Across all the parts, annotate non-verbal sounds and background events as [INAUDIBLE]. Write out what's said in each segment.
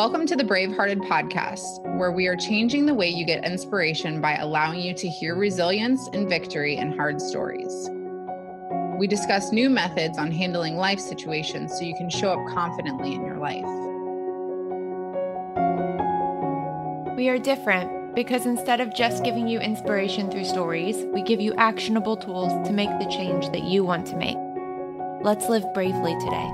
Welcome to the Bravehearted podcast, where we are changing the way you get inspiration by allowing you to hear resilience and victory in hard stories. We discuss new methods on handling life situations so you can show up confidently in your life. We are different because instead of just giving you inspiration through stories, we give you actionable tools to make the change that you want to make. Let's live bravely today.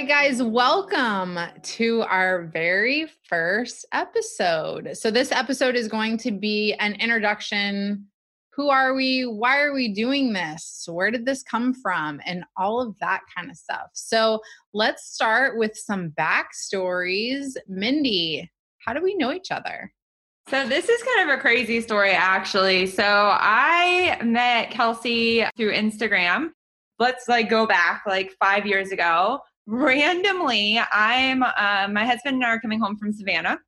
Right, guys, welcome to our very first episode. So, this episode is going to be an introduction. Who are we? Why are we doing this? Where did this come from? And all of that kind of stuff. So, let's start with some backstories. Mindy, how do we know each other? So this is kind of a crazy story actually. So I met Kelsea through Instagram. Let's like go back like 5 years ago randomly, I'm uh, my husband and I are coming home from Savannah,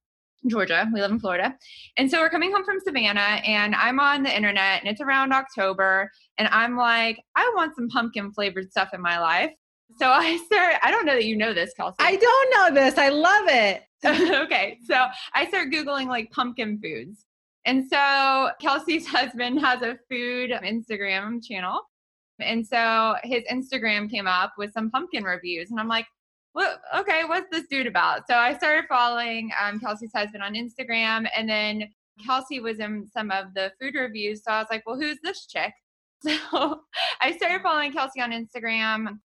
Georgia. We live in Florida, and so we're coming home from Savannah, and I'm on the internet, and it's around October, and I'm like, I want some pumpkin flavored stuff in my life. So I [LAUGHS] start. I don't know that you know this, Kelsea. I don't know this. I love it. [LAUGHS] okay, so I start googling like pumpkin foods. And so Kelsea's [LAUGHS] husband has a food Instagram channel. And so his Instagram came up with some pumpkin reviews. And I'm like, well, okay, what's this dude about? So I started following um, Kelsea's husband on Instagram. And then Kelsea was in some of the food reviews. So I was like, well, who's this chick? [LAUGHS] So I started following Kelsea on Instagram.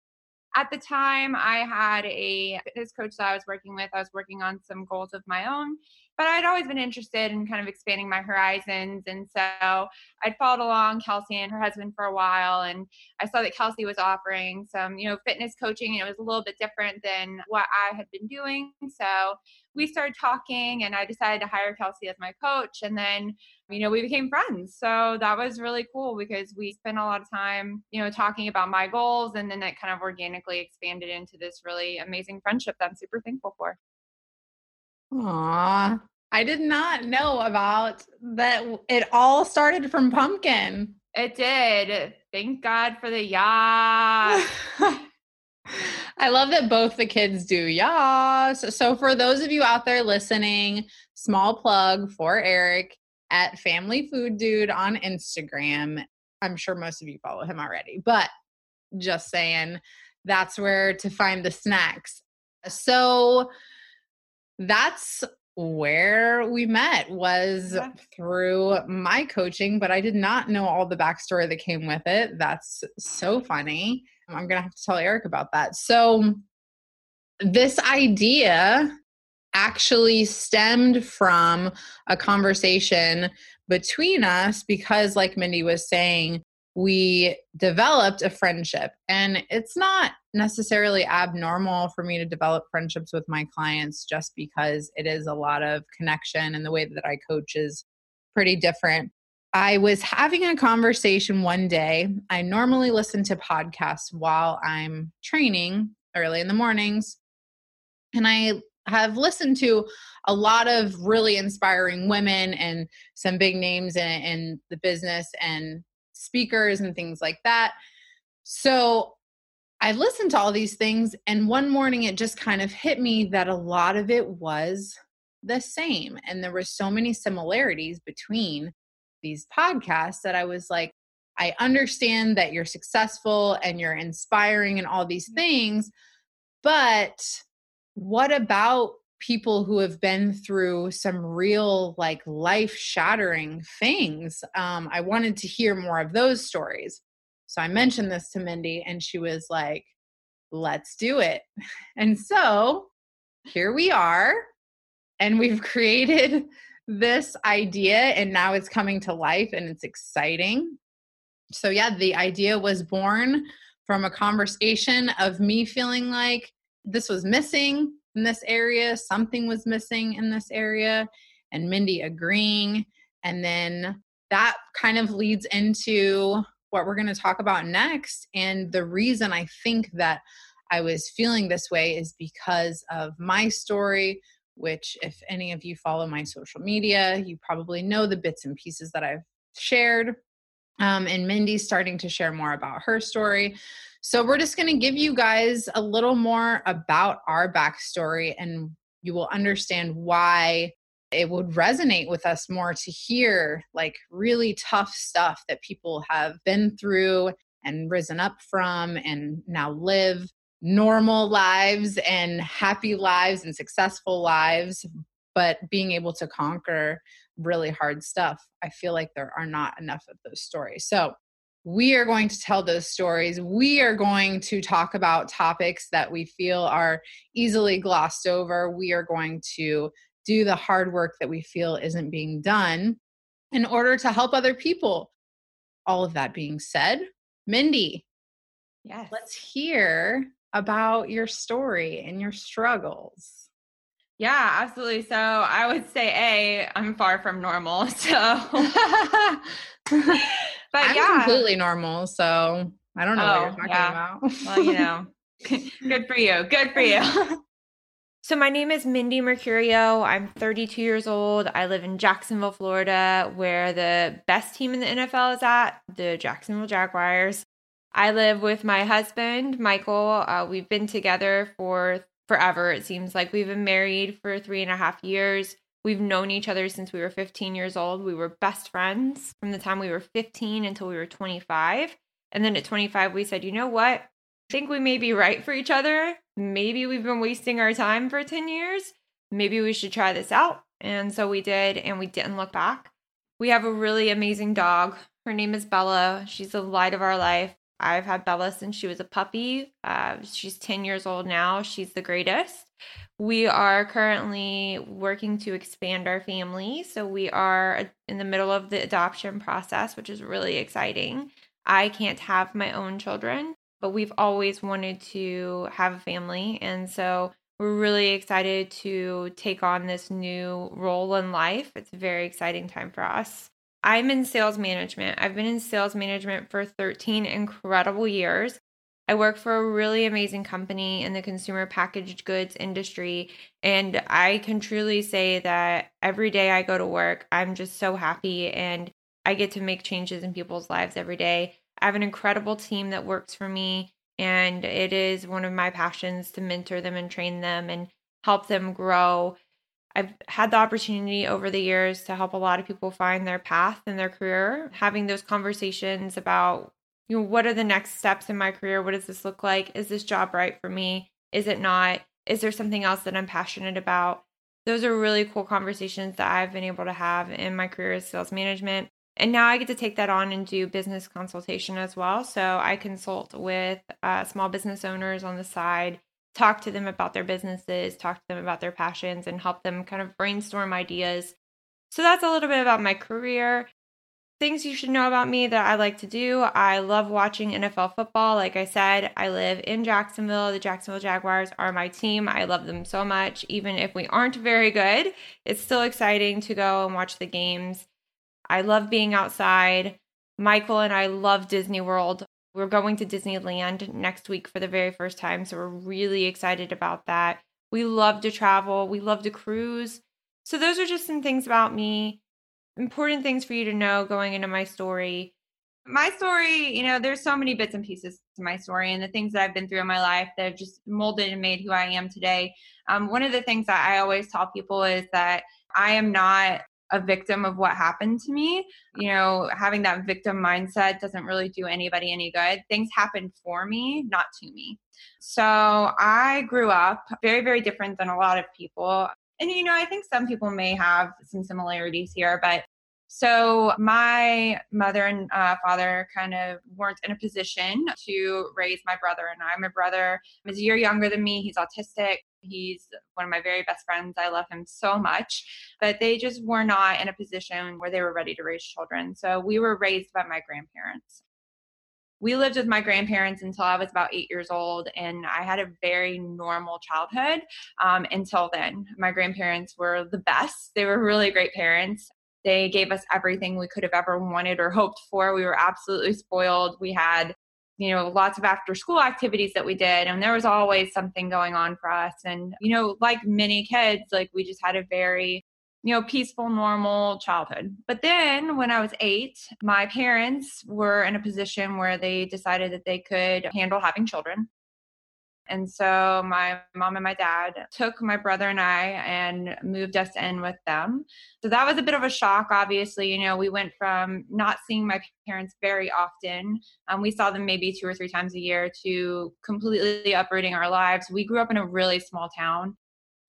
At the time, I had a fitness coach that I was working with. I was working on some goals of my own but I'd always been interested in kind of expanding my horizons. And so I'd followed along Kelsea and her husband for a while. And I saw that Kelsea was offering some, you know, fitness coaching and it was a little bit different than what I had been doing. So we started talking and I decided to hire Kelsea as my coach. And then, you know, we became friends. So that was really cool because we spent a lot of time, you know, talking about my goals. And then it kind of organically expanded into this really amazing friendship that I'm super thankful for. Aw, I did not know about that. It all started from pumpkin. It did. Thank God for the yeah. [LAUGHS] I love that both the kids do yas. So, for those of you out there listening, small plug for Eric at Family Food Dude on Instagram. I'm sure most of you follow him already, but just saying that's where to find the snacks. So, that's where we met was yeah. through my coaching, but I did not know all the backstory that came with it. That's so funny. I'm going to have to tell Eric about that. So, this idea actually stemmed from a conversation between us because, like Mindy was saying, we developed a friendship. And it's not necessarily abnormal for me to develop friendships with my clients just because it is a lot of connection and the way that I coach is pretty different. I was having a conversation one day. I normally listen to podcasts while I'm training early in the mornings. And I have listened to a lot of really inspiring women and some big names in, in the business and speakers and things like that. So I listened to all these things, and one morning it just kind of hit me that a lot of it was the same. And there were so many similarities between these podcasts that I was like, I understand that you're successful and you're inspiring and all these things, but what about people who have been through some real like life shattering things. Um, I wanted to hear more of those stories. So I mentioned this to Mindy, and she was like, let's do it. [LAUGHS] And so here we are, and we've [LAUGHS] created this idea, and now it's coming to life and it's exciting. So, yeah, the idea was born from a conversation of me feeling like this was missing in this area, something was missing in this area, and Mindy agreeing. And then that kind of leads into what we're going to talk about next. And the reason I think that I was feeling this way is because of my story, which, if any of you follow my social media, you probably know the bits and pieces that I've shared. Um, and Mindy's starting to share more about her story. So, we're just going to give you guys a little more about our backstory, and you will understand why it would resonate with us more to hear like really tough stuff that people have been through and risen up from and now live normal lives and happy lives and successful lives but being able to conquer really hard stuff i feel like there are not enough of those stories so we are going to tell those stories. We are going to talk about topics that we feel are easily glossed over. We are going to do the hard work that we feel isn't being done in order to help other people. All of that being said, Mindy, yes. let's hear about your story and your struggles. Yeah, absolutely. So I would say A, I'm far from normal. [LAUGHS] So [LAUGHS] but I'm yeah. completely normal, so I don't know oh, what you're oh, talking yeah. about. well, you know. [LAUGHS] Good for you. Good for you. So, my name is Mindy Mercurio. I'm 32 years old. I live in Jacksonville, Florida, where the best team in the NFL is at, the Jacksonville Jaguars. I live with my husband, Michael. Uh, we've been together for forever. It seems like we've been married for three and a half years. We've known each other since we were 15 years old. We were best friends from the time we were 15 until we were 25. And then at 25, we said, you know what? I think we may be right for each other. Maybe we've been wasting our time for 10 years. Maybe we should try this out. And so we did, and we didn't look back. We have a really amazing dog. Her name is Bella. She's the light of our life. I've had Bella since she was a puppy. Uh, she's 10 years old now. She's the greatest. We are currently working to expand our family. So we are in the middle of the adoption process, which is really exciting. I can't have my own children, but we've always wanted to have a family. And so we're really excited to take on this new role in life. It's a very exciting time for us. I'm in sales management. I've been in sales management for 13 incredible years. I work for a really amazing company in the consumer packaged goods industry. And I can truly say that every day I go to work, I'm just so happy and I get to make changes in people's lives every day. I have an incredible team that works for me, and it is one of my passions to mentor them and train them and help them grow. I've had the opportunity over the years to help a lot of people find their path in their career, having those conversations about, you know, what are the next steps in my career? What does this look like? Is this job right for me? Is it not? Is there something else that I'm passionate about? Those are really cool conversations that I've been able to have in my career as sales management. And now I get to take that on and do business consultation as well. So I consult with uh, small business owners on the side, talk to them about their businesses, talk to them about their passions, and help them kind of brainstorm ideas. So that's a little bit about my career. Things you should know about me that I like to do. I love watching NFL football. Like I said, I live in Jacksonville. The Jacksonville Jaguars are my team. I love them so much. Even if we aren't very good, it's still exciting to go and watch the games. I love being outside. Michael and I love Disney World. We're going to Disneyland next week for the very first time. So we're really excited about that. We love to travel, we love to cruise. So, those are just some things about me, important things for you to know going into my story. My story, you know, there's so many bits and pieces to my story and the things that I've been through in my life that have just molded and made who I am today. Um, one of the things that I always tell people is that I am not a victim of what happened to me. You know, having that victim mindset doesn't really do anybody any good. Things happen for me, not to me. So I grew up very, very different than a lot of people. And, you know, I think some people may have some similarities here, but So my mother and uh, father kind of weren't in a position to raise my brother and I. My brother is a year younger than me. He's autistic. He's one of my very best friends. I love him so much, but they just were not in a position where they were ready to raise children. So we were raised by my grandparents. We lived with my grandparents until I was about eight years old, and I had a very normal childhood um, until then. My grandparents were the best. They were really great parents. They gave us everything we could have ever wanted or hoped for. We were absolutely spoiled. We had you know lots of after school activities that we did and there was always something going on for us. And you know like many kids like we just had a very you know peaceful normal childhood. But then when i was 8 my parents were in a position where they decided that they could handle having children and so my mom and my dad took my brother and I and moved us in with them. So that was a bit of a shock, obviously. You know, we went from not seeing my parents very often, um, we saw them maybe two or three times a year, to completely uprooting our lives. We grew up in a really small town.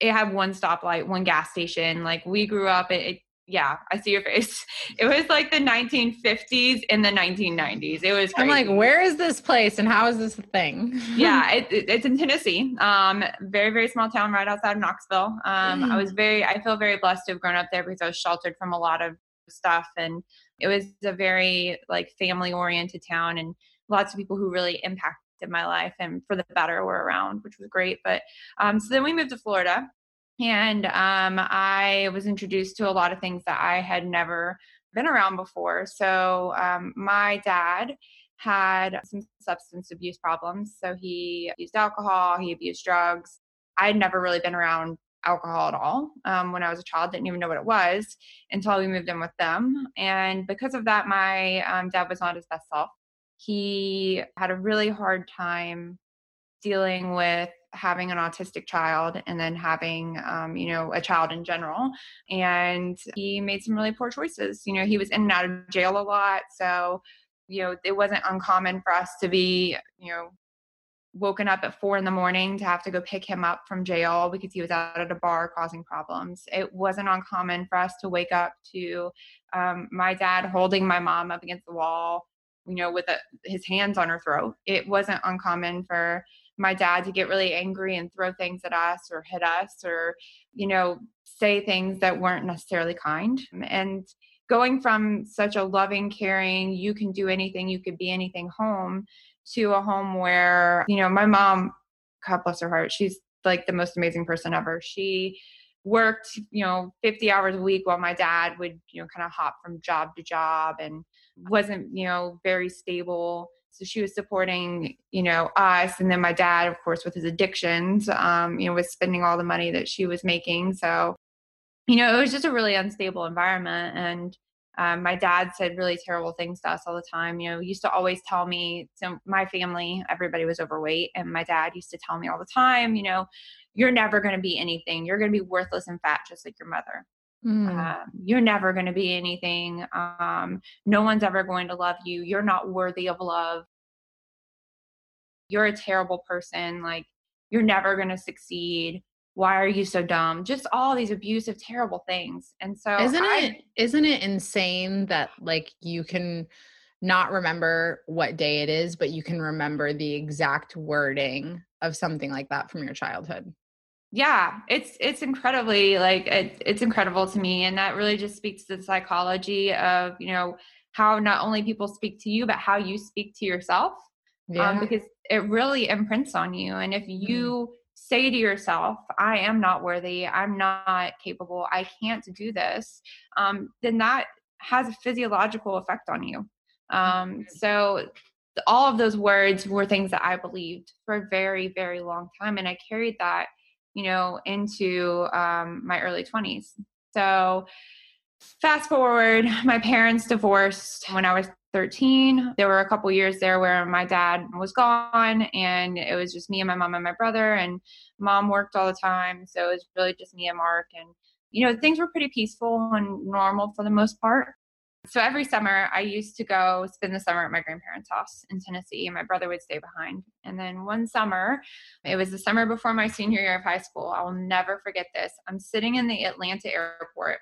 It had one stoplight, one gas station. Like we grew up, it, it yeah, I see your face. [LAUGHS] It was like the 1950s in the 1990s. It was. Crazy. I'm like, where is this place and how is this a thing? [LAUGHS] yeah, it, it, it's in Tennessee. Um, very very small town right outside of Knoxville. Um, mm. I was very, I feel very blessed to have grown up there because I was sheltered from a lot of stuff, and it was a very like family oriented town, and lots of people who really impacted my life and for the better were around, which was great. But um, so then we moved to Florida and um, I was introduced to a lot of things that I had never been around before. So, um, my dad had some substance abuse problems. So, he used alcohol, he abused drugs. I had never really been around alcohol at all um, when I was a child, didn't even know what it was until we moved in with them. And because of that, my um, dad was not his best self. He had a really hard time dealing with having an autistic child and then having um, you know a child in general and he made some really poor choices you know he was in and out of jail a lot so you know it wasn't uncommon for us to be you know woken up at four in the morning to have to go pick him up from jail because he was out at a bar causing problems. It wasn't uncommon for us to wake up to um, my dad holding my mom up against the wall, you know, with a, his hands on her throat. It wasn't uncommon for my dad to get really angry and throw things at us or hit us or you know say things that weren't necessarily kind. And going from such a loving caring you can do anything you could be anything home to a home where you know my mom god bless her heart she's like the most amazing person ever. She worked you know 50 hours a week while my dad would you know kind of hop from job to job and wasn't you know very stable so she was supporting you know us and then my dad of course with his addictions um, you know was spending all the money that she was making. So you know it was just a really unstable environment. And um, my dad said really terrible things to us all the time. You know used to always tell me so my family everybody was overweight and my dad used to tell me all the time you know you're never going to be anything. You're going to be worthless and fat just like your mother Mm. Um, you're never going to be anything. Um, no one's ever going to love you. You're not worthy of love. You're a terrible person. Like, you're never going to succeed. Why are you so dumb? Just all these abusive, terrible things. And so, isn't I, it isn't it insane that like you can not remember what day it is, but you can remember the exact wording of something like that from your childhood? Yeah it's it's incredibly like it, it's incredible to me and that really just speaks to the psychology of you know how not only people speak to you but how you speak to yourself um, yeah. um, because it really imprints on you and if mm-hmm. you mm. say to yourself i am not worthy i'm not capable i can't do this um, then that has a physiological effect on you um, mm-hmm. so all of those words were things that i believed for a very very long time and i carried that you know, into um, my early 20s. So, fast forward, [LAUGHS] my parents divorced when I was 13. There were a couple years there where my dad was gone and it was just me and my mom and my brother, and mom worked all the time. So, it was really just me and Mark. And, you know, things were pretty peaceful and normal for the most part. So every summer, I used to go spend the summer at my grandparents' house in Tennessee, and my brother would stay behind. And then one summer, it was the summer before my senior year of high school. I will never forget this. I'm sitting in the Atlanta airport,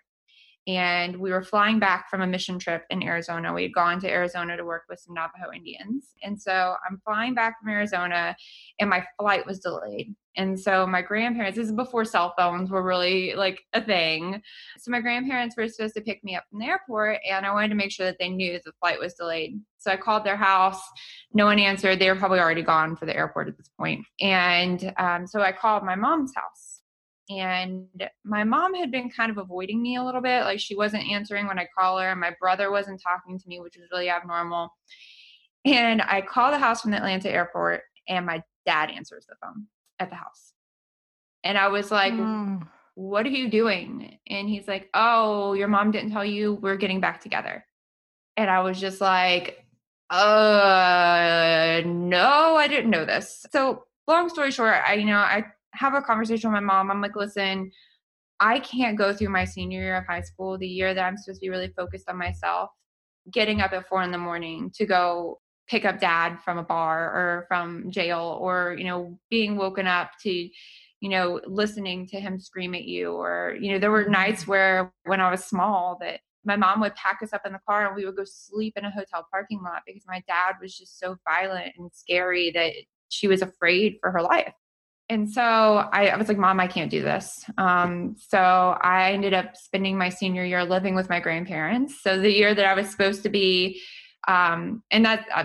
and we were flying back from a mission trip in Arizona. We had gone to Arizona to work with some Navajo Indians. And so I'm flying back from Arizona and my flight was delayed. And so my grandparents, this is before cell phones were really like a thing. So my grandparents were supposed to pick me up from the airport and I wanted to make sure that they knew the flight was delayed. So I called their house. No one answered. They were probably already gone for the airport at this point. And um, so I called my mom's house and my mom had been kind of avoiding me a little bit like she wasn't answering when i call her and my brother wasn't talking to me which was really abnormal and i call the house from the atlanta airport and my dad answers the phone at the house and i was like mm. what are you doing? And he's like oh your mom didn't tell you we're getting back together. And i was just like uh no i didn't know this. So long story short i you know i have a conversation with my mom. I'm like, listen, I can't go through my senior year of high school, the year that I'm supposed to be really focused on myself, getting up at four in the morning to go pick up dad from a bar or from jail or, you know, being woken up to, you know, listening to him scream at you. Or, you know, there were nights mm-hmm. where when I was small that my mom would pack us up in the car and we would go sleep in a hotel parking lot because my dad was just so violent and scary that she was afraid for her life and so I, I, was like, Mom, I can't do this. Um, so I ended up spending my senior year living with my grandparents. So the year that I was supposed to be, um, and that uh,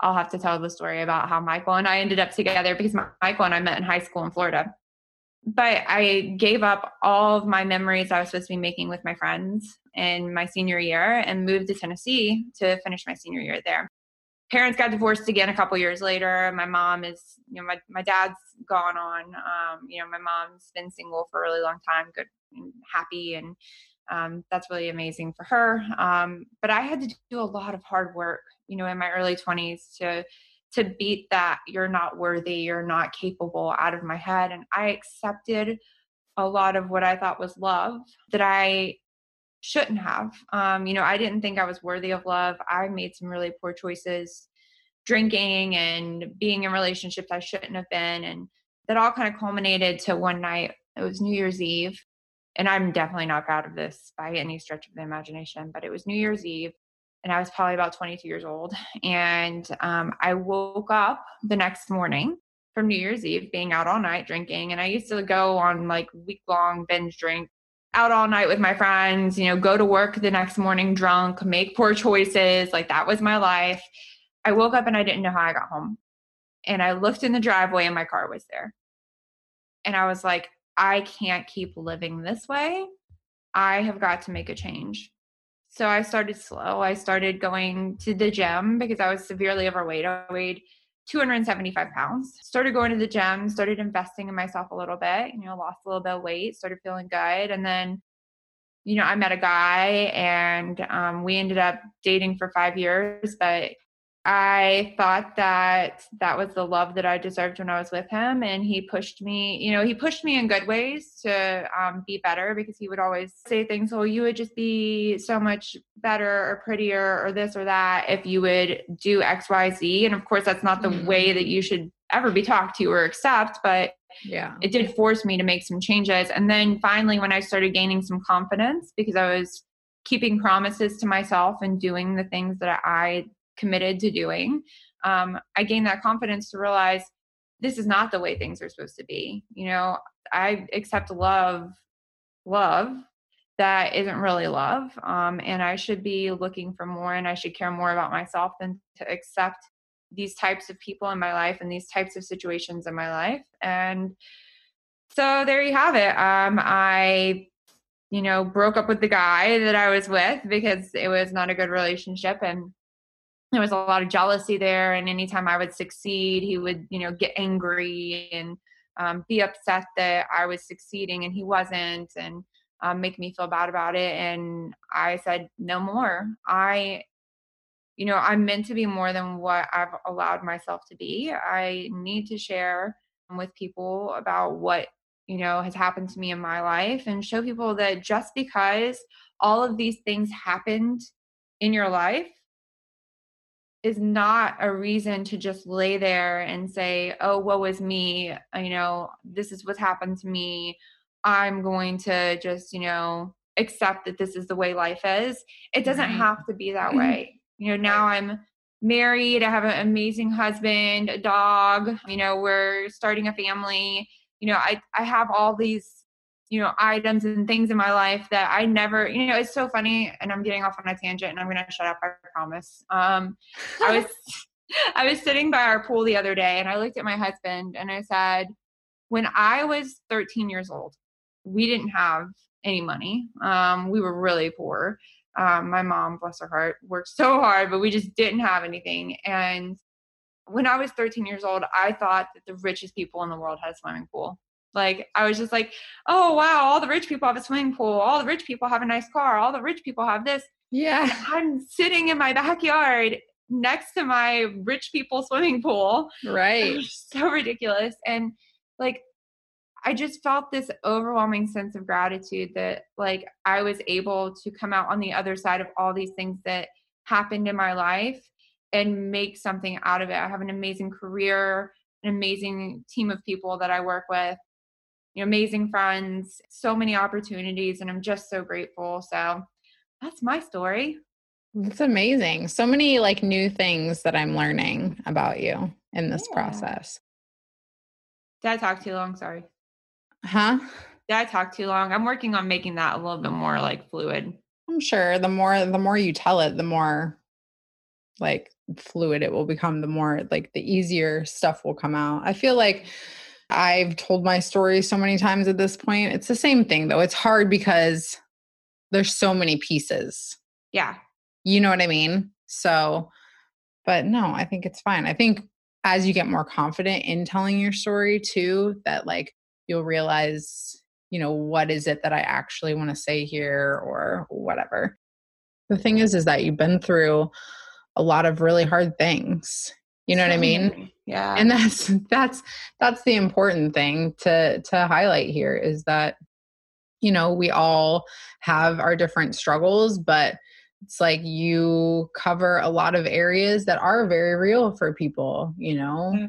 I'll have to tell the story about how Michael and I ended up together because Michael and I met in high school in Florida. But I gave up all of my memories I was supposed to be making with my friends in my senior year and moved to Tennessee to finish my senior year there parents got divorced again a couple years later. My mom is, you know, my, my dad's gone on. Um, you know, my mom's been single for a really long time, good and happy. And um, that's really amazing for her. Um, but I had to do a lot of hard work, you know, in my early 20s to to beat that you're not worthy, you're not capable out of my head. And I accepted a lot of what I thought was love that I shouldn't have. Um, you know, I didn't think I was worthy of love. I made some really poor choices, drinking and being in relationships I shouldn't have been. And that all kind of culminated to one night. It was New Year's Eve. And I'm definitely not proud of this by any stretch of the imagination, but it was New Year's Eve. And I was probably about 22 years old. And um, I woke up the next morning from New Year's Eve being out all night drinking. And I used to go on like week long binge drink out all night with my friends, you know, go to work the next morning drunk, make poor choices. Like that was my life. I woke up and I didn't know how I got home. And I looked in the driveway and my car was there. And I was like, I can't keep living this way. I have got to make a change. So I started slow. I started going to the gym because I was severely overweight. I weighed 275 pounds. Started going to the gym, started investing in myself a little bit, you know, lost a little bit of weight, started feeling good. And then, you know, I met a guy and um, we ended up dating for five years, but I thought that that was the love that I deserved when I was with him. And he pushed me, you know, he pushed me in good ways to um, be better because he would always say things, well, you would just be so much better or prettier or this or that if you would do X, Y, Z. And of course, that's not the mm-hmm. way that you should ever be talked to or accept, but yeah, it did force me to make some changes. And then finally, when I started gaining some confidence because I was keeping promises to myself and doing the things that I committed to doing, um, I gained that confidence to realize this is not the way things are supposed to be. You know, I accept love, love that isn't really love. Um, and I should be looking for more and I should care more about myself than to accept these types of people in my life and these types of situations in my life. And so there you have it. Um, I, you know, broke up with the guy that I was with because it was not a good relationship. And there was a lot of jealousy there and anytime i would succeed he would you know get angry and um, be upset that i was succeeding and he wasn't and um, make me feel bad about it. And i said no more. I you know i'm meant to be more than what i've allowed myself to be. I need to share with people about what you know has happened to me in my life and show people that just because all of these things happened in your life is not a reason to just lay there and say, oh, woe is me. You know, this is what's happened to me. I'm going to just, you know, accept that this is the way life is. It doesn't have to be that mm-hmm. way. You know, now I'm married, I have an amazing husband, a dog, you know, we're starting a family. You know, I I have all these you know items and things in my life that I never you know it's so funny and I'm getting off on a tangent and I'm to shut up I promise. Um I was [LAUGHS] [LAUGHS] I was sitting by our pool the other day and I looked at my husband and I said, when I was 13 years old, we didn't have any money. Um, we were really poor. Um, my mom, bless her heart, worked so hard, but we just didn't have anything. And when I was 13 years old, I thought that the richest people in the world had a swimming pool. Like I was just like, oh wow, all the rich people have a swimming pool. All the rich people have a nice car. All the rich people have this. yeah. I'm sitting in my backyard next to my rich people swimming pool. Right. so ridiculous. And like, I just felt this overwhelming sense of gratitude that like I was able to come out on the other side of all these things that happened in my life and make something out of it. I have an amazing career, an amazing team of people that I work with, amazing friends, so many opportunities, and I'm just so grateful. So that's my story. It's amazing. So many like new things that I'm learning about you in this Yeah. process. Did I talk too long? Sorry. Huh? Did I talk too long? I'm working on making that a little bit more like fluid. I'm sure the more the more you tell it, the more like fluid it will become, the more like the easier stuff will come out. I feel like I've told my story so many times at this point. It's the same thing though. It's hard because there's so many pieces. Yeah. You know what I mean? So, but no, I think it's fine. I think as you get more confident in telling your story too, that like you'll realize, you know, what is it that I actually want to say here or whatever. The thing is, is that you've been through a lot of really hard things. You know what I mean? many. Yeah. and [LAUGHS] that's that's that's the important thing to to highlight here is that you know we all have our different struggles but it's like you cover a lot of areas that are very real for people you know Yeah.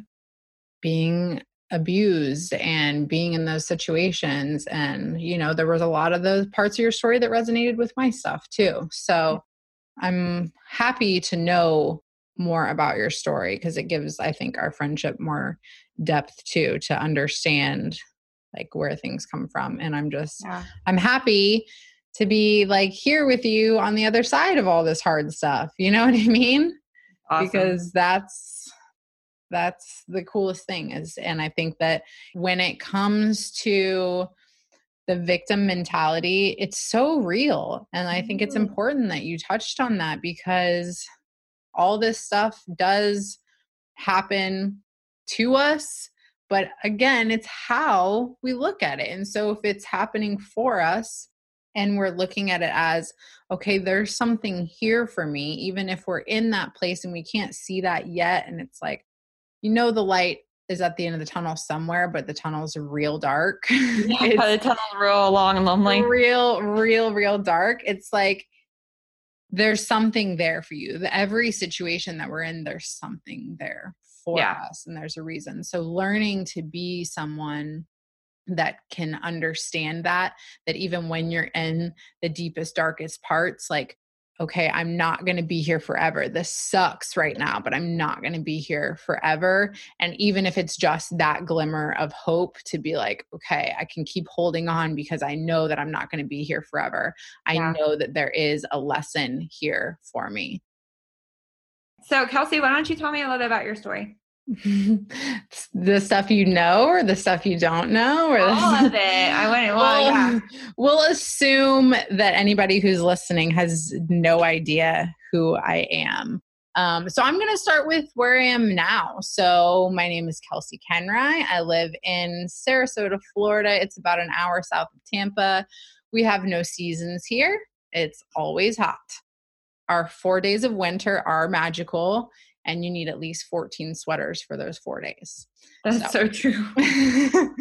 being abused and being in those situations and you know there was a lot of those parts of your story that resonated with my stuff too so i'm happy to know more about your story because it gives i think our friendship more depth too to understand like where things come from and i'm just yeah. i'm happy to be like here with you on the other side of all this hard stuff you know [LAUGHS] what i mean Awesome. because that's that's the coolest thing is and i think that when it comes to the victim mentality it's so real and i think it's Mhm. important that you touched on that because all this stuff does happen to us but again it's how we look at it. And so if it's happening for us and we're looking at it as okay there's something here for me even if we're in that place and we can't see that yet and it's like you know the light is at the end of the tunnel somewhere but the tunnel's real dark. [LAUGHS] Yeah, the tunnel's real long and lonely. real real real dark. It's like there's something there for you every situation that we're in there's something there for Yeah. us and there's a reason so learning to be someone that can understand that that even when you're in the deepest darkest parts like okay i'm not going to be here forever this sucks right now but i'm not going to be here forever and even if it's just that glimmer of hope to be like okay i can keep holding on because i know that i'm not going to be here forever i Yeah. know that there is a lesson here for me So, Kelsea, why don't you tell me a little bit about your story? [LAUGHS] the stuff you know or the stuff you don't know or All of [LAUGHS] it. I went. Well, yeah. [LAUGHS] we'll assume that anybody who's listening has no idea who I am. Um, so I'm going to start with where I am now. So my name is Kelsea Koenreich. I live in Sarasota, Florida. It's about an hour south of Tampa. We have no seasons here. It's always hot. Our four days of winter are magical, and you need at least 14 sweaters for those four days. That's so true. [LAUGHS]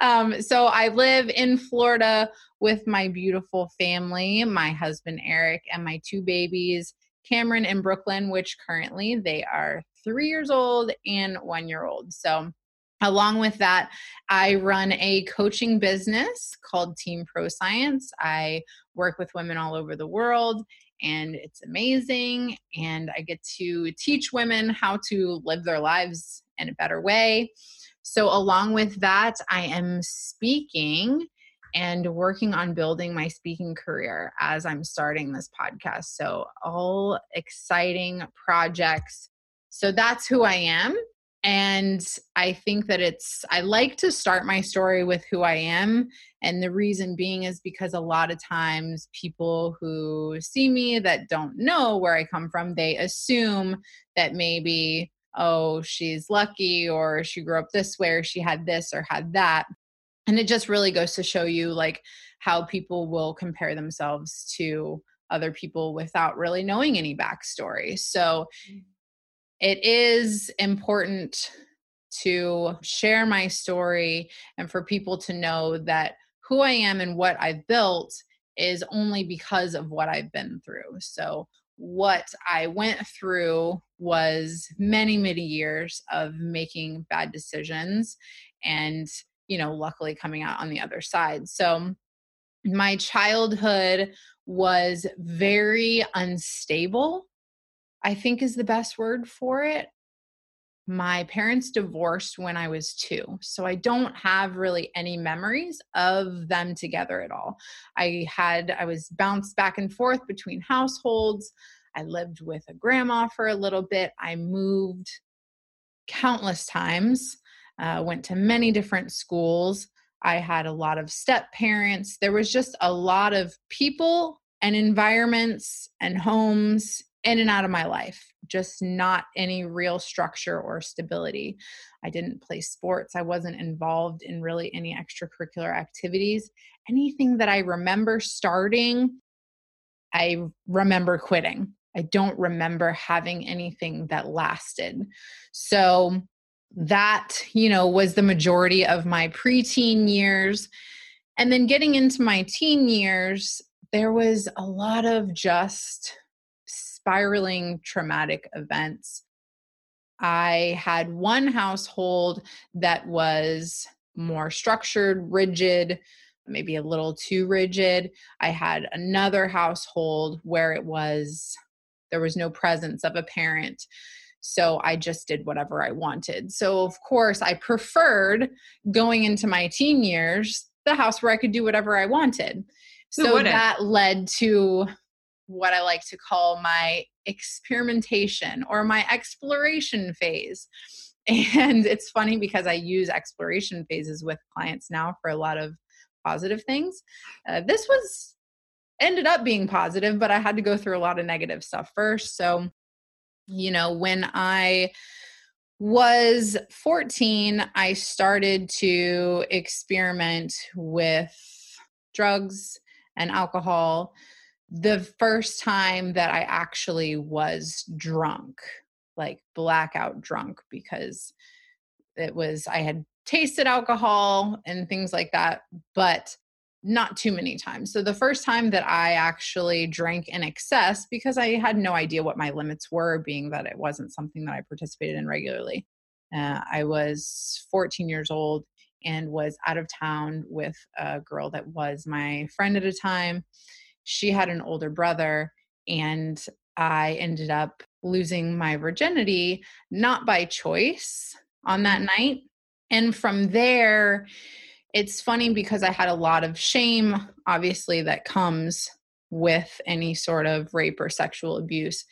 um, so I live in Florida with my beautiful family, my husband Eric, and my two babies, Cameron and Brooklyn, which currently they are three years old and one year old. So Along with that, I run a coaching business called Team Pro Science. I work with women all over the world and it's amazing. And I get to teach women how to live their lives in a better way. So, along with that, I am speaking and working on building my speaking career as I'm starting this podcast. So, all exciting projects. So, that's who I am. And I think that it's, I like to start my story with who I am. And the reason being is because a lot of times people who see me that don't know where I come from, they assume that maybe, oh, she's lucky or she grew up this way or she had this or had that. And it just really goes to show you like how people will compare themselves to other people without really knowing any backstory. So, mm it is important to share my story and for people to know that who I am and what I've built is only because of what I've been through. So, what I went through was many, many years of making bad decisions and, you know, luckily coming out on the other side. So, my childhood was very unstable I think is the best word for it. My parents divorced when I was two, so I don't have really any memories of them together at all. I had, I was bounced back and forth between households. I lived with a grandma for a little bit. I moved countless times, uh, went to many different schools. I had a lot of step parents. There was just a lot of people and environments and homes in and out of my life, just not any real structure or stability. I didn't play sports. I wasn't involved in really any extracurricular activities. Anything that I remember starting, I remember quitting. I don't remember having anything that lasted. So that, you know, was the majority of my preteen years. And then getting into my teen years, there was a lot of just spiraling traumatic events. I had one household that was more structured, rigid, maybe a little too rigid. I had another household where it was there was no presence of a parent. So I just did whatever I wanted. So, of course, I preferred going into my teen years the house where I could do whatever I wanted. So that led to what I like to call my experimentation or my exploration phase. [LAUGHS] And it's funny because I use exploration phases with clients now for a lot of positive things. Uh, this was ended up being positive, but I had to go through a lot of negative stuff first. So, you know, when I was 14, I started to experiment with drugs and alcohol the first time that I actually was drunk, like blackout drunk, because it was, I had tasted alcohol and things like that, but not too many times. So the first time that I actually drank in excess, because I had no idea what my limits were, being that it wasn't something that I participated in regularly. Uh, I was 14 years old and was out of town with a girl that was my friend at a time she had an older brother and I ended up losing my virginity, not by choice on that mm-hmm. night. And from there, it's funny because I had a lot of shame, obviously, that comes with any sort of rape or sexual abuse.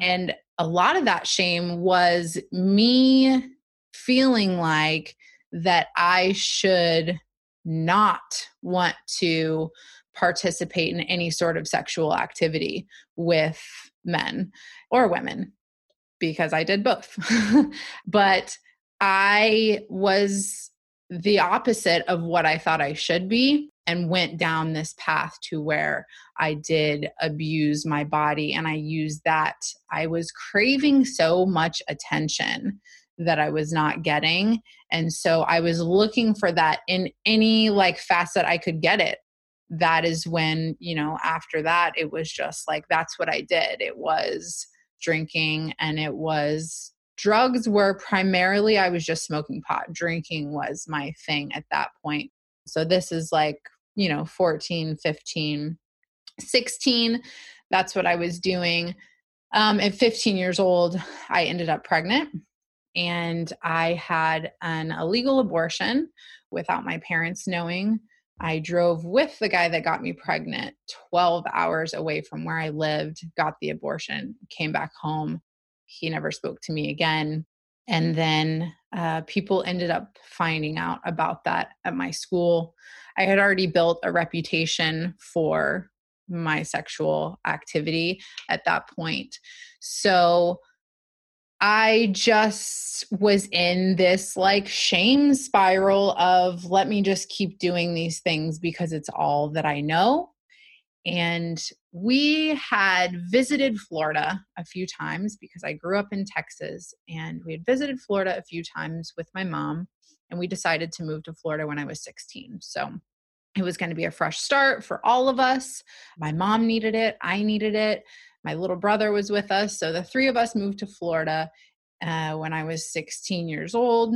And a lot of that shame was me feeling like that I should not want to participate in any sort of sexual activity with men or women because I did both. [LAUGHS] but I was the opposite of what I thought I should be and went down this path to where I did abuse my body and I used that. I was craving so much attention that I was not getting. And so I was looking for that in any like facet I could get it that is when, you know, after that, it was just like, that's what I did. It was drinking and it was drugs were primarily I was just smoking pot. Drinking was my thing at that point. So this is like, you know, 14, 15, 16. That's what I was doing. Um, at 15 years old, I ended up pregnant and I had an illegal abortion without my parents knowing. I drove with the guy that got me pregnant 12 hours away from where I lived, got the abortion, came back home. He never spoke to me again. And then uh, people ended up finding out about that at my school. I had already built a reputation for my sexual activity at that point. So I just was in this like shame spiral of let me just keep doing these things because it's all that I know. And we had visited Florida a few times because I grew up in Texas and we had visited Florida a few times with my mom and we decided to move to Florida when I was 16. So it was going to be a fresh start for all of us. My mom needed it, I needed it. My little brother was with us. So the three of us moved to Florida uh, when I was 16 years old.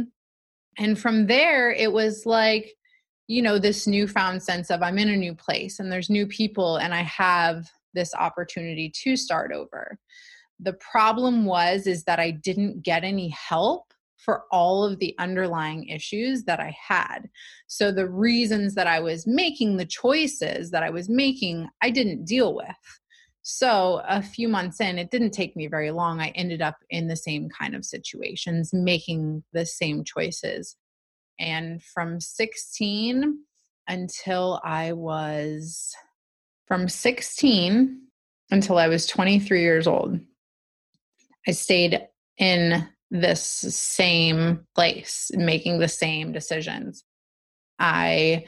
And from there, it was like, you know, this newfound sense of I'm in a new place and there's new people and I have this opportunity to start over. The problem was is that I didn't get any help for all of the underlying issues that I had. So the reasons that I was making the choices that I was making, I didn't deal with. So, a few months in, it didn't take me very long. I ended up in the same kind of situations, making the same choices. And from 16 until I was, from 16 until I was 23 years old, I stayed in this same place, making the same decisions. I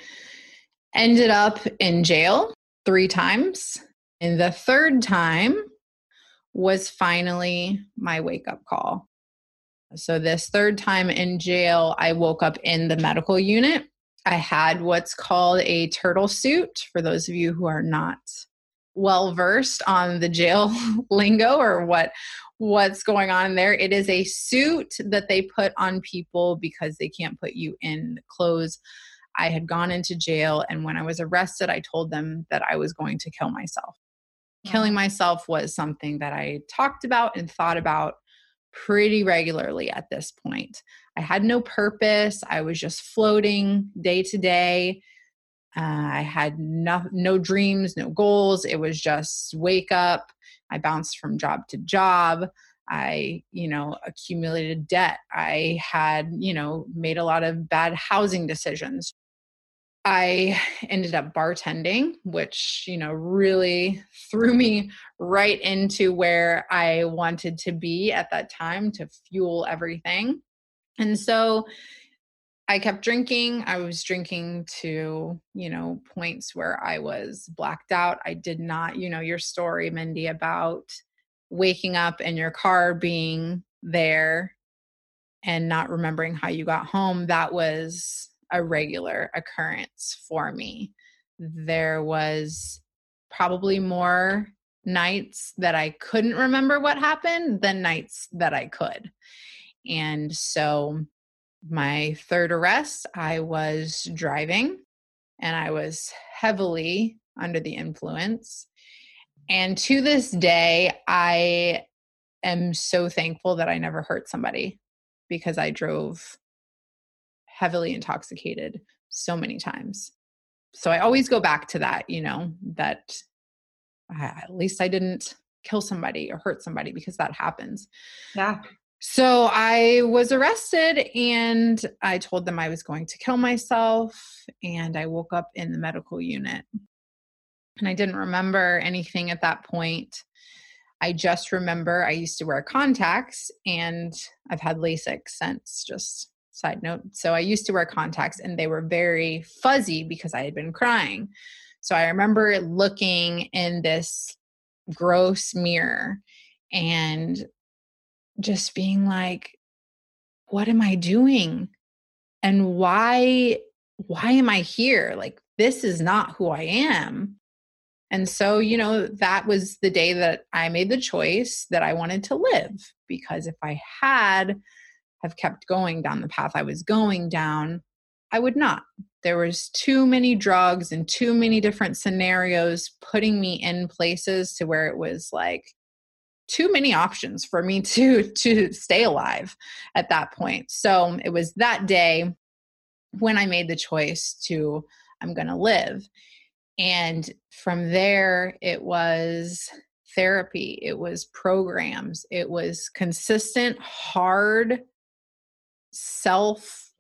ended up in jail three times and the third time was finally my wake up call. So, this third time in jail, I woke up in the medical unit. I had what's called a turtle suit for those of you who are not well versed on the jail [LAUGHS] lingo or what what's going on there it is a suit that they put on people because they can't put you in clothes i had gone into jail and when i was arrested i told them that i was going to kill myself killing myself was something that I talked about and thought about pretty regularly at this point. I had no purpose, I was just floating day to day. Uh, I had no, no dreams, no goals. It was just wake up. I bounced from job to job. I, you know, accumulated debt. I had, you know, made a lot of bad housing decisions. I ended up bartending, which, you know, really [LAUGHS] threw me right into where I wanted to be at that time to fuel everything. And so I kept drinking. I was drinking to, you know, points where I was blacked out. I did not, you know, your story, Mindy, about waking up and your car being there and not remembering how you got home. That was a regular occurrence for me. There was probably more nights that I couldn't remember what happened than nights that I could. And so, my third arrest, I was driving and I was heavily under the influence. And to this day, I am so thankful that I never hurt somebody because I drove heavily intoxicated so many times. So I always go back to that, you know, that at least I didn't kill somebody or hurt somebody because that happens. Yeah. So I was arrested and I told them I was going to kill myself and I woke up in the medical unit. And I didn't remember anything at that point. I just remember I used to wear contacts and I've had LASIK since just side note. So I used to wear contacts and they were very fuzzy because I had been crying. So I remember looking in this gross mirror and just being like, what am I doing? And why why am I here? Like this is not who I am. And so, you know, that was the day that I made the choice that I wanted to live because if I had have kept going down the path I was going down, I would not. There was too many drugs and too many different scenarios putting me in places to where it was like too many options for me [LAUGHS] to to stay alive at that point. So it was that day when I made the choice to I'm going to live. And from there it was therapy, it was programs, it was consistent hard self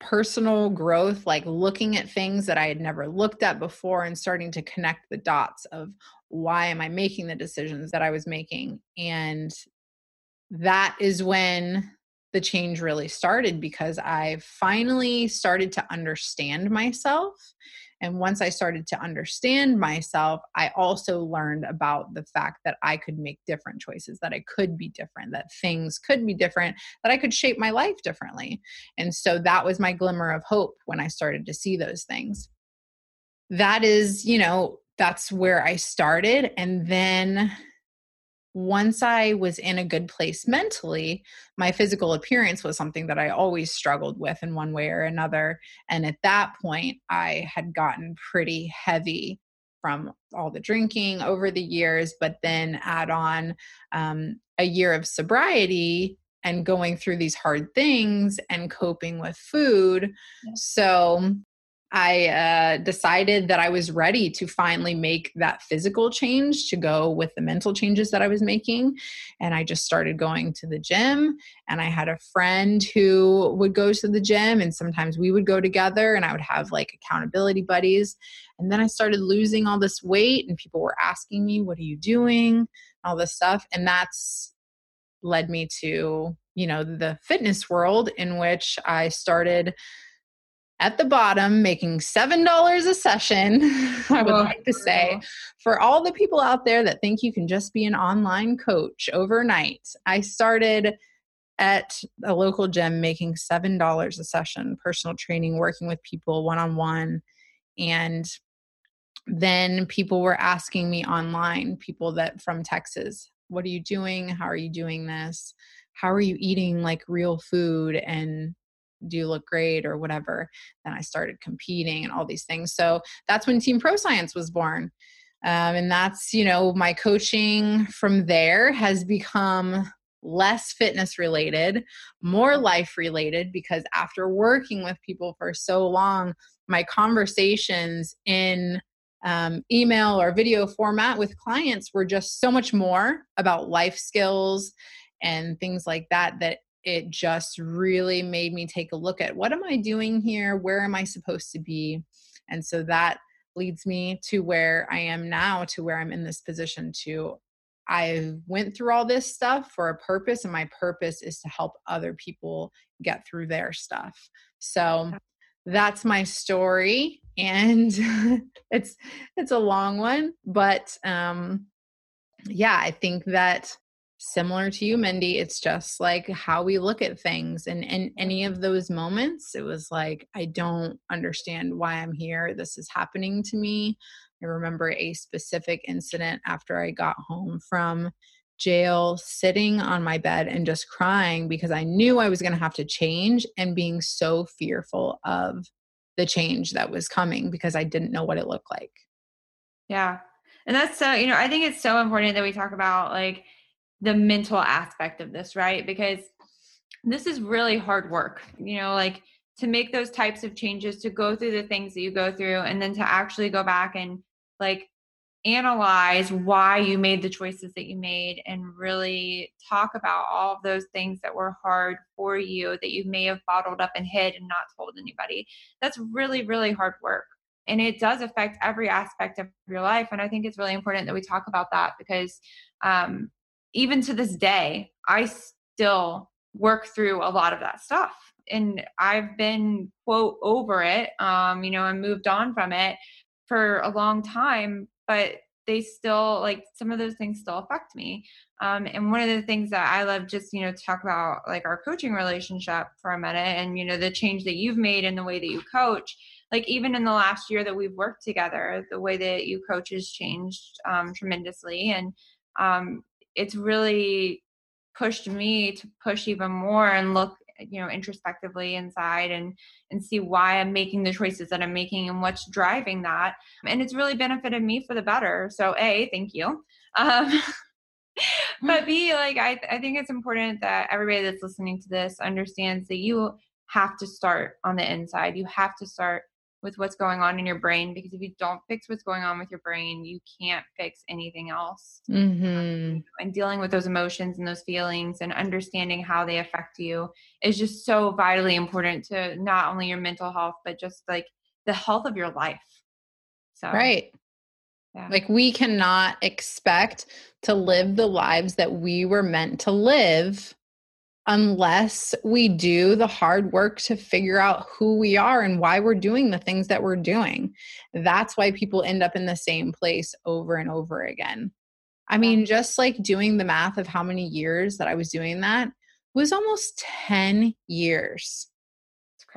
personal growth, like looking at things that I had never looked at before and starting to connect the dots of why am I making the decisions that I was making. And that is when the change really started because I finally started to understand myself and once I started to understand myself, I also learned about the fact that I could make different choices, that I could be different, that things could be different, that I could shape my life differently. And so that was my glimmer of hope when I started to see those things. That is, you know, that's where I started. And then once I was in a good place mentally, my physical appearance was something that I always struggled with in one way or another. And at that point, I had gotten pretty heavy from all the drinking over the years, but then add on um, a year of sobriety and going through these hard things and coping with food. So I uh, decided that I was ready to finally make that physical change to go with the mental changes that I was making. And I just started going to the gym. And I had a friend who would go to the gym, and sometimes we would go together, and I would have like accountability buddies. And then I started losing all this weight, and people were asking me, What are you doing? All this stuff. And that's led me to, you know, the fitness world in which I started at the bottom making $7 a session, [LAUGHS] I would like to say, for all the people out there that think you can just be an online coach overnight. I started at a local gym making $7 a session, personal training, working with people one on one. And then people were asking me online, people that from Texas, what are you doing? How are you doing this? How are you eating like real food and do look great or whatever then i started competing and all these things. So that's when team pro science was born. Um, and that's you know my coaching from there has become less fitness related more life related because after working with people for so long my conversations in um, email or video format with clients were just so much more about life skills and things like that that it just really made me take a look at what am I doing here? Where am I supposed to be? And so that leads me to where I am now, to where I'm in this position to I went through all this stuff for a purpose, and my purpose is to help other people get through their stuff. So that's my story, and [LAUGHS] it's it's a long one, but um, yeah, I think that similar to you mindy it's just like how we look at things and in any of those moments it was like i don't understand why i'm here. This is happening to me. I remember a specific incident after i got home from jail sitting on my bed and just crying because i knew i was going to have to change and being so fearful of the change that was coming because i didn't know what it looked like. Yeah and that's so you know i think it's so important that we talk about like the mental aspect of this, right? Because this is really hard work, you know, like to make those types of changes, to go through the things that you go through, and then to actually go back and like analyze why you made the choices that you made and really talk about all of those things that were hard for you that you may have bottled up and hid and not told anybody. That's really, really hard work. And it does affect every aspect of your life. And I think it's really important that we talk about that because um, even to this day, I still work through a lot of that stuff. And I've been, quote, over it, um, you know, and moved on from it for a long time, but they still, like, some of those things still affect me. Um, and one of the things that I love just, you know, to talk about, like, our coaching relationship for a minute and, you know, the change that you've made in the way that you coach, like even in the last year that we've worked together the way that you coach has changed um, tremendously and um, it's really pushed me to push even more and look you know introspectively inside and and see why i'm making the choices that i'm making and what's driving that. And it's really benefited me for the better. So a thank you. [LAUGHS] Um, but b like I, I think it's important that everybody that's listening to this understands that you have to start on the inside. You have to start with what's going on in your brain because if you don't fix what's going on with your brain, you can't fix anything else. Mm-hmm. And dealing with those emotions and those feelings and understanding how they affect you is just so vitally important to not only your mental health, but just like the health of your life. So, right. Yeah. Like, we cannot expect to live the lives that we were meant to live unless we do the hard work to figure out who we are and why we're doing the things that we're doing. That's why people end up in the same place over and over again. I mean, just like doing the math of how many years that I was doing that was almost 10 years.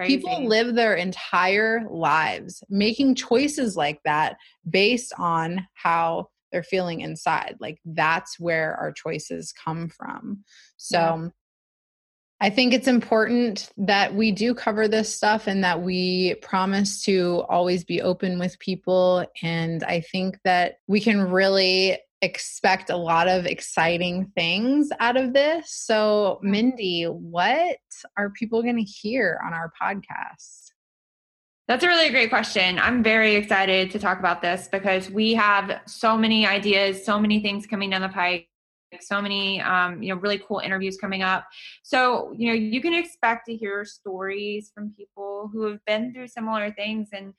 People live their entire lives making choices like that based on how they're feeling inside. Like that's where our choices come from. So, yeah. I think it's important that we do cover this stuff and that we promise to always be open with people. And I think that we can really expect a lot of exciting things out of this. So, Mindy, what are people going to hear on our podcast? That's a really great question. I'm very excited to talk about this because we have so many ideas, so many things coming down the pike so many um, you know really cool interviews coming up. So you know you can expect to hear stories from people who have been through similar things and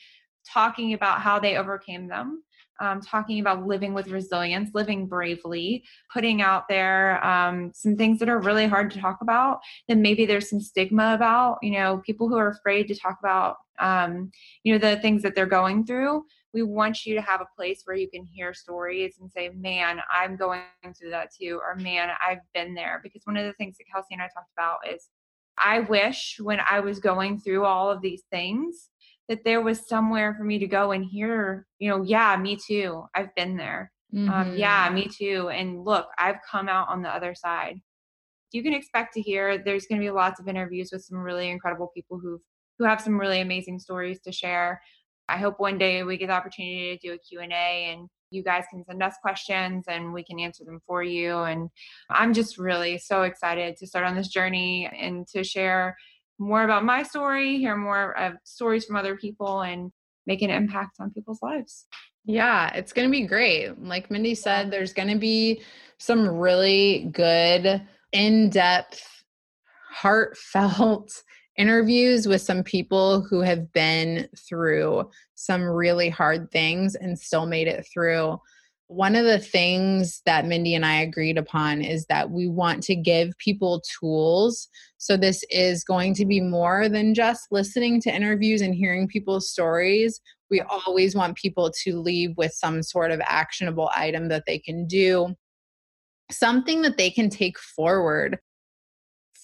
talking about how they overcame them um, talking about living with resilience, living bravely, putting out there um, some things that are really hard to talk about, and maybe there's some stigma about, you know, people who are afraid to talk about, um, you know, the things that they're going through we want you to have a place where you can hear stories and say, man, I'm going through that too, or man, I've been there. Because one of the things that Kelsea and I talked about is I wish when I was going through all of these things that there was somewhere for me to go and hear, you know, yeah, me too. I've been there. Mm-hmm. Um, yeah, me too. And look, I've come out on the other side. You can expect to hear there's going to be lots of interviews with some really incredible people who've who have some really amazing stories to share. I hope one day we get the opportunity to do a Q&A and you guys can send us questions and we can answer them for you. And I'm just really so excited to start on this journey and to share more about my story, hear more of stories from other people, and make an impact on people's lives. Yeah, it's going to be great. Like Mindy said, there's going to be some really good, in depth, heartfelt interviews with some people who have been through some really hard things and still made it through. One of the things that Mindy and I agreed upon is that we want to give people tools. So, this is going to be more than just listening to interviews and hearing people's stories. We always want people to leave with some sort of actionable item that they can do, something that they can take forward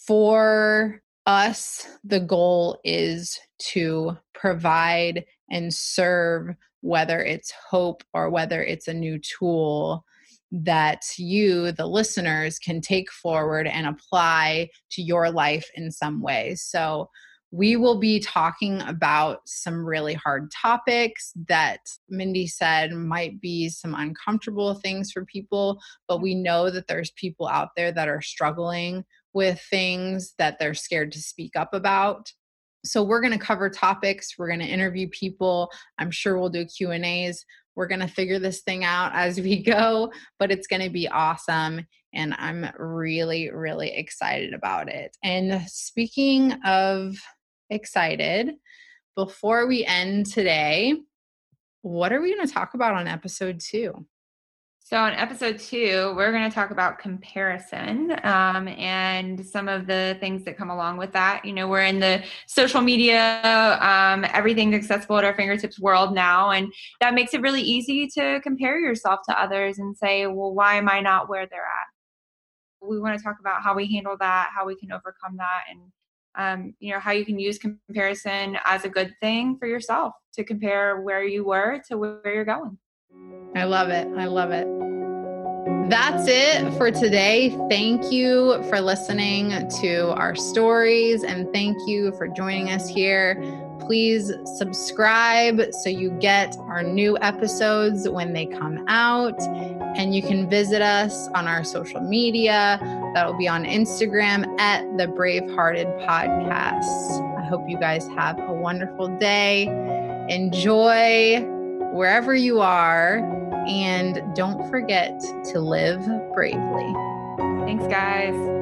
for us, the goal is to provide and serve, whether it's hope or whether it's a new tool that you, the listeners, can take forward and apply to your life in some way. So, we will be talking about some really hard topics that Mindy said might be some uncomfortable things for people, but we know that there's people out there that are struggling with things that they're scared to speak up about. So we're going to cover topics we're going to interview people i'm sure we'll do q and a's we're going to figure this thing out as we [LAUGHS] go but it's going to be awesome and i'm really really excited about it. And speaking of excited before we end today what are we going to talk about on episode two so, in episode two, we're going to talk about comparison um, and some of the things that come along with that. You know, we're in the social media, um, everything's accessible at our fingertips world now. And that makes it really easy to compare yourself to others and say, well, why am I not where they're at? We want to talk about how we handle that, how we can overcome that, and um, you know how you can use comparison as a good thing for yourself to compare where you were to where you're going i love it i love it that's it for today. Thank you for listening to our stories and thank you for joining us here. Please subscribe so you get our new episodes when they come out. And you can visit us on our social media. That will be on Instagram at the Bravehearted Podcast. I hope you guys have a wonderful day. Enjoy wherever you are. And don't forget to live bravely. Thanks, guys.